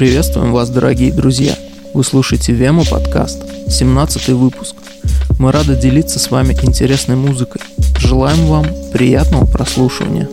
Приветствуем вас, дорогие друзья! Вы слушаете Вема подкаст, 17 выпуск. Мы рады делиться с вами интересной музыкой. Желаем вам приятного прослушивания.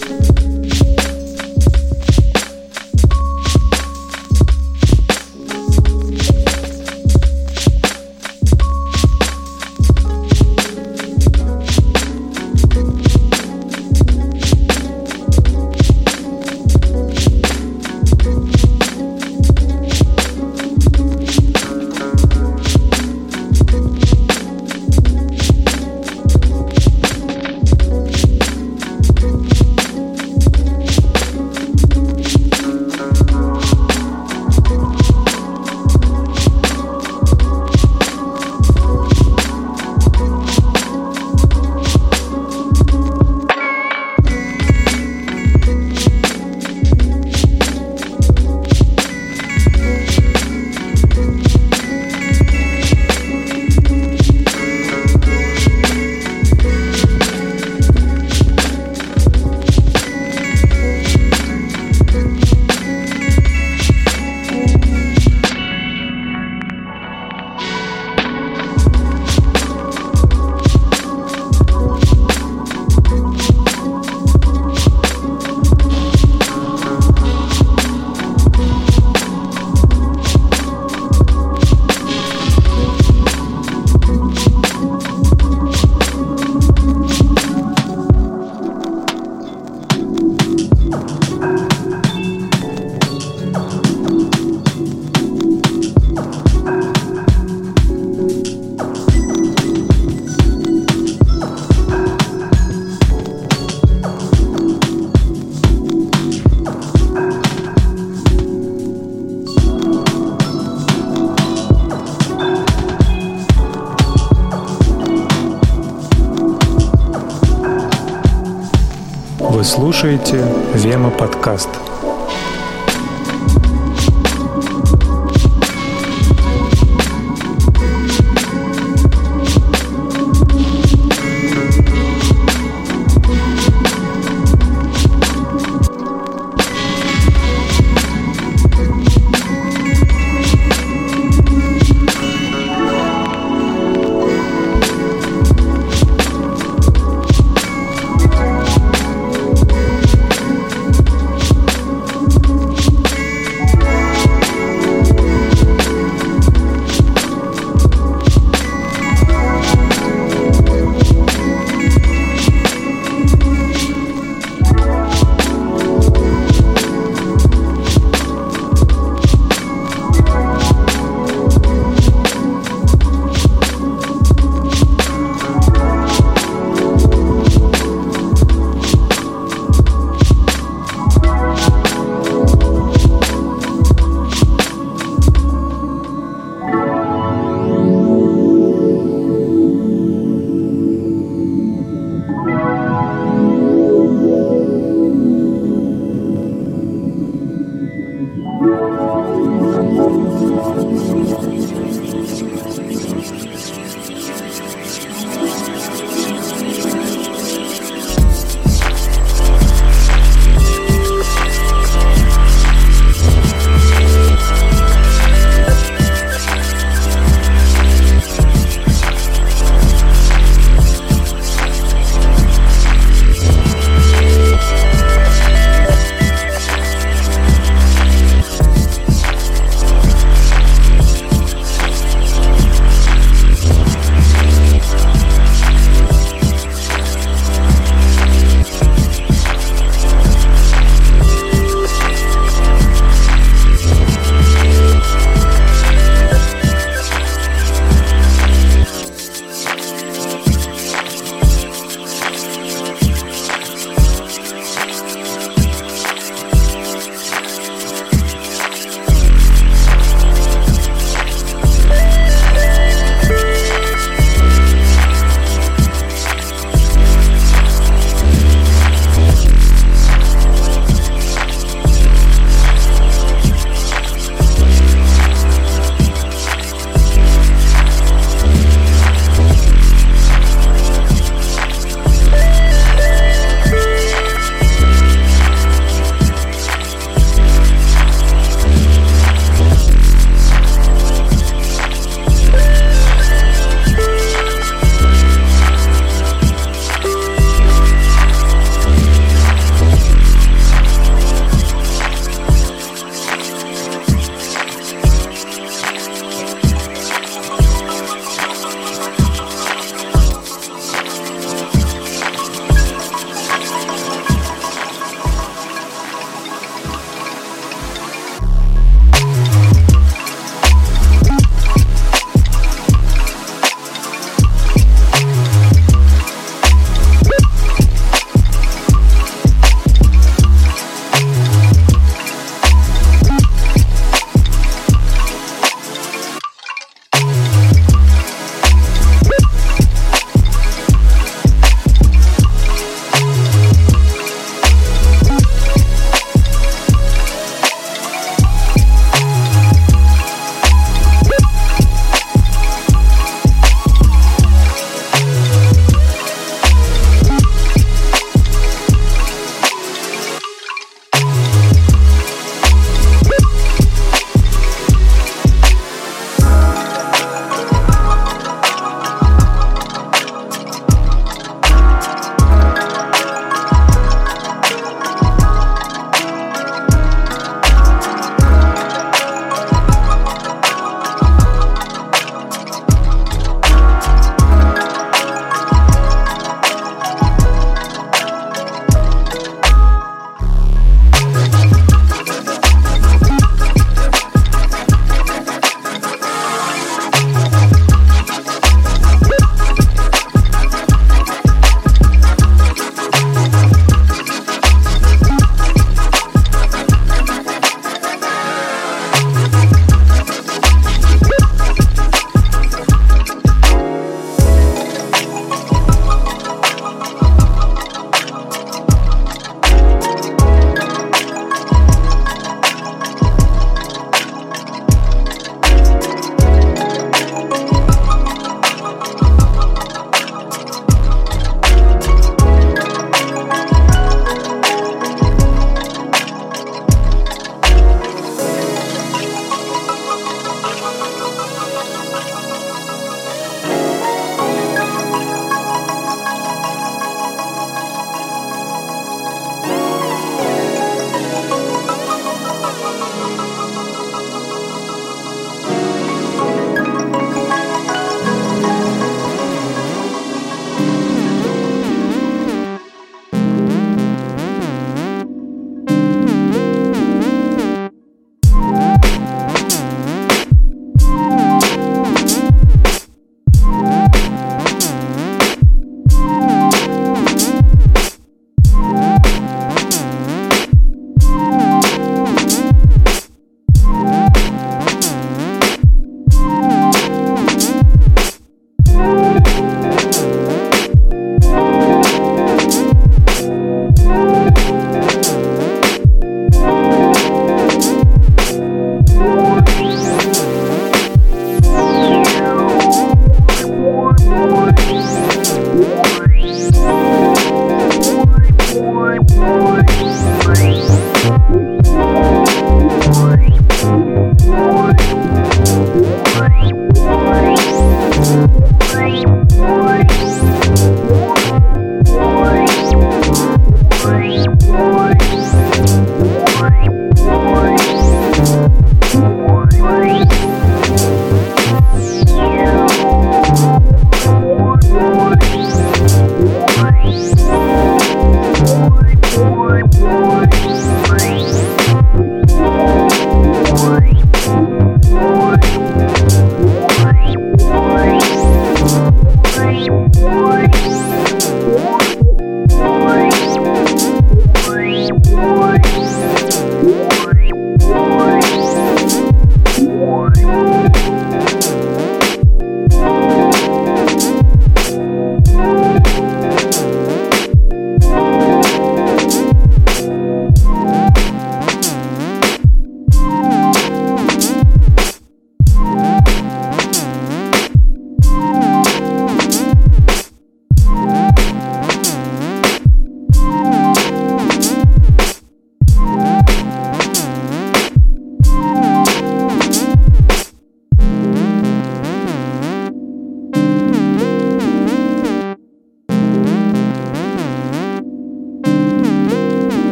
Слушаете Вема подкаст.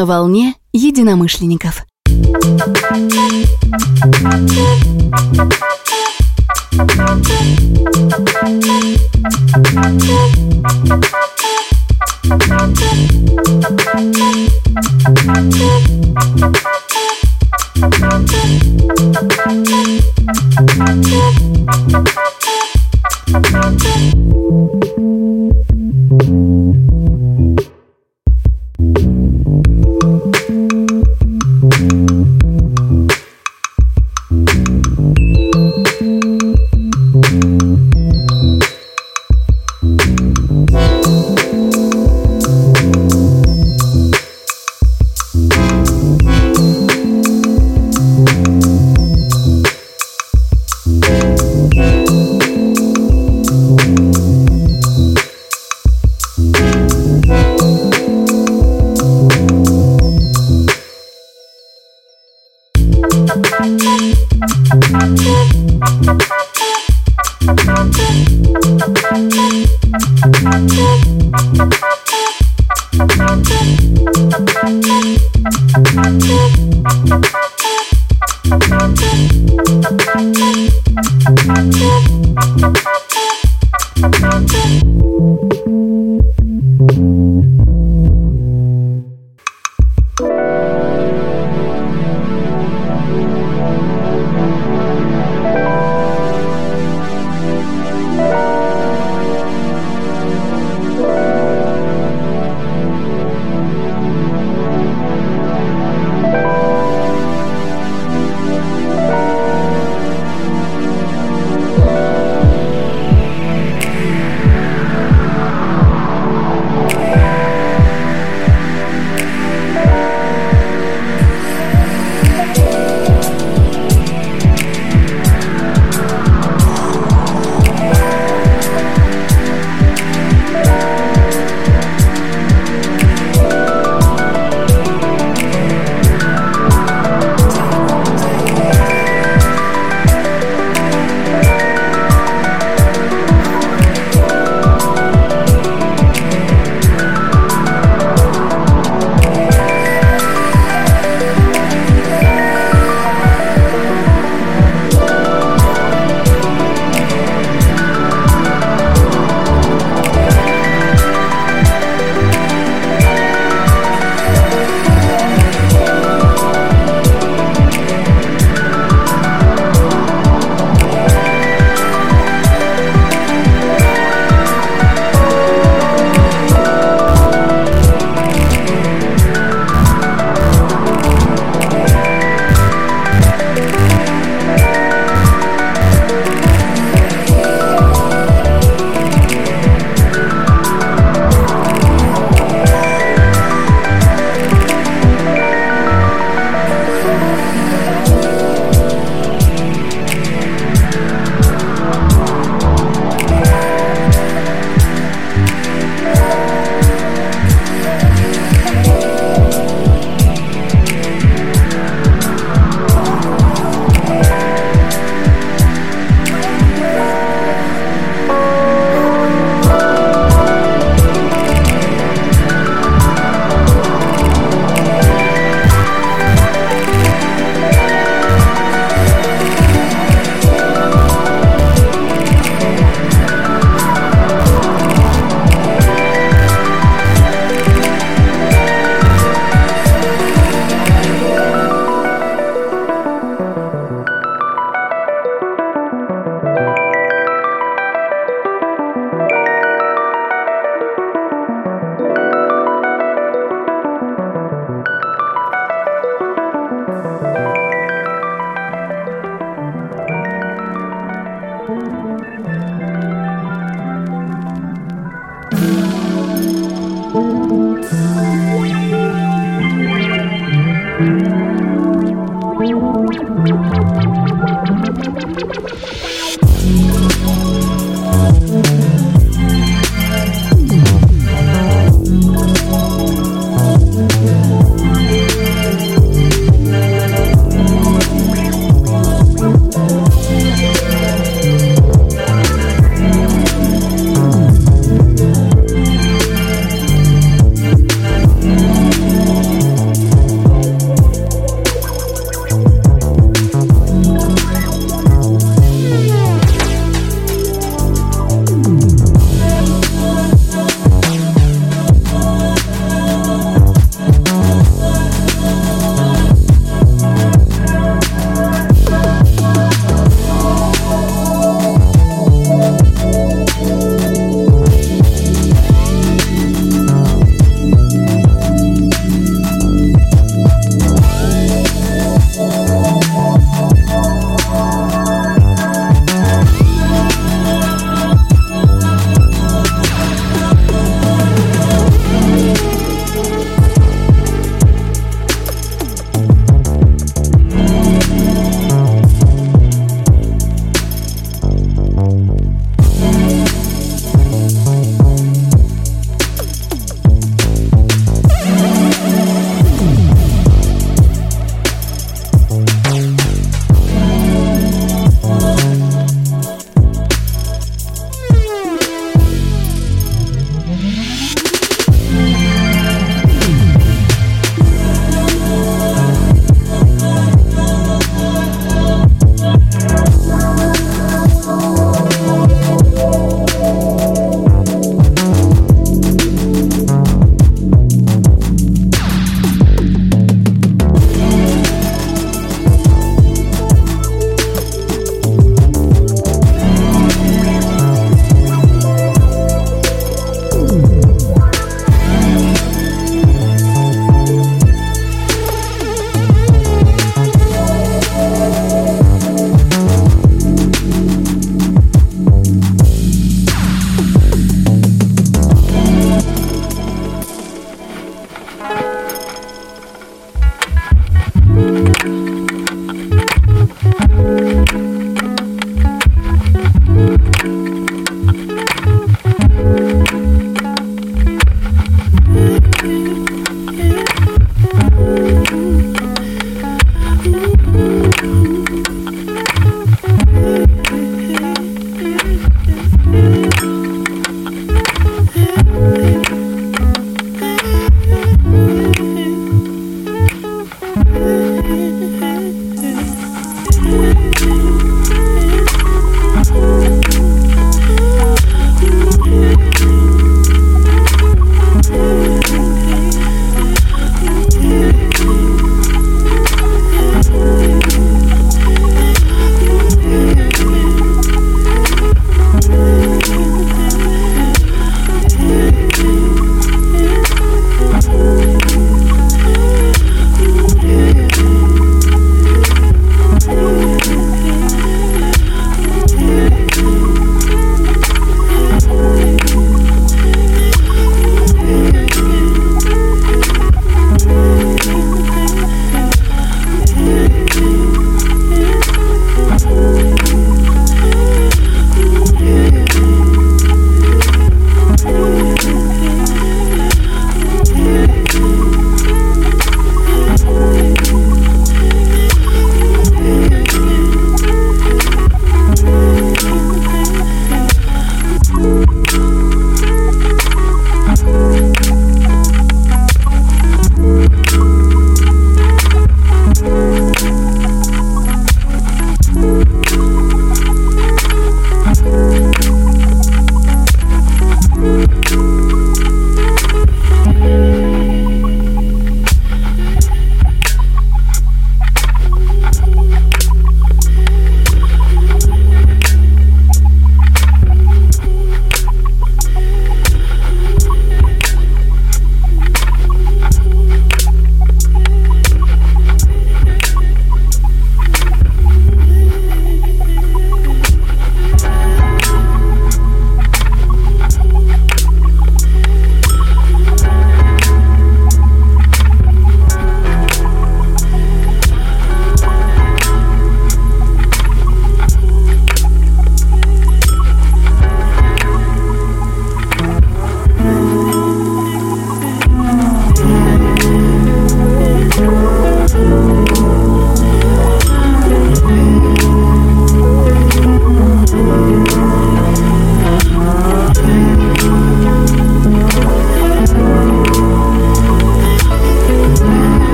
На волне единомышленников. Thank you.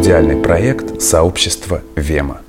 Аудиальный проект сообщества Вема.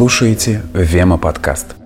Слушаете Вема подкаст.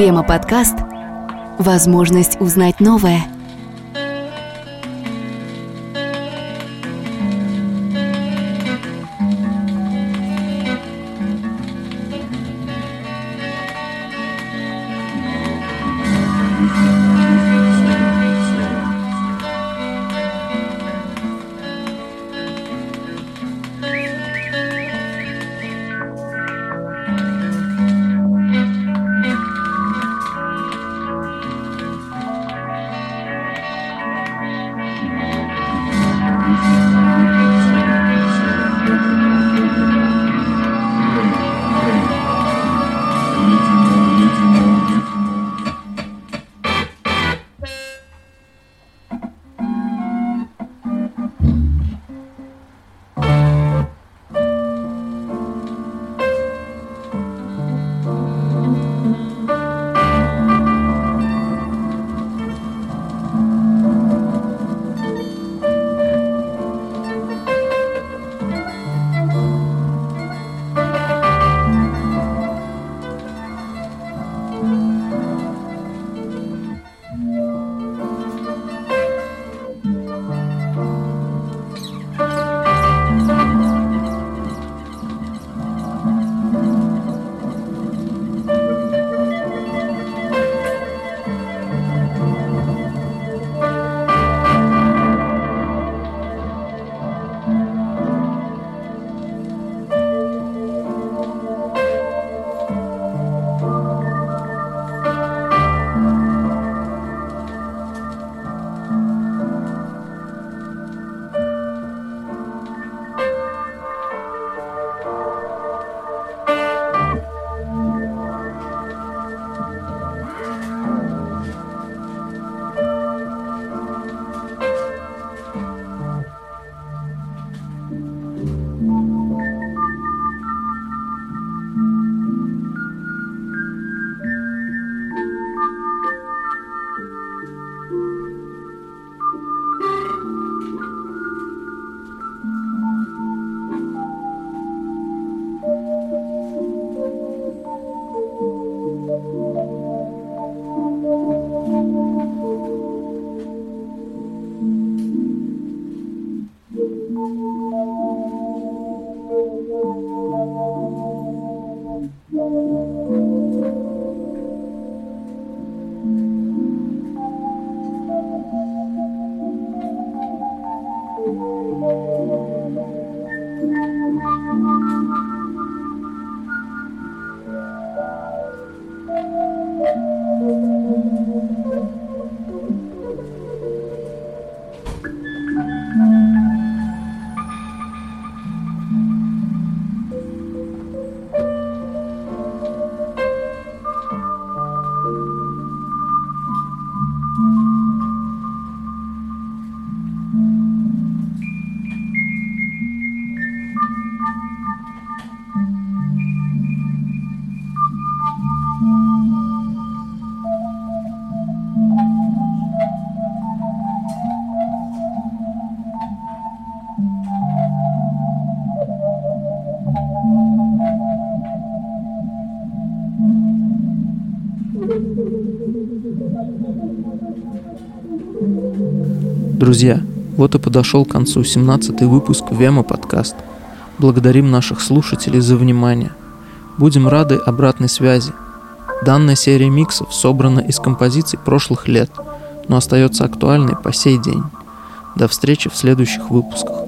Вема подкаст – возможность узнать новое. Вот и подошел к концу 17 выпуск Вема подкаст. Благодарим наших слушателей за внимание. Будем рады обратной связи. Данная серия миксов собрана из композиций прошлых лет, но остается актуальной по сей день. До встречи в следующих выпусках.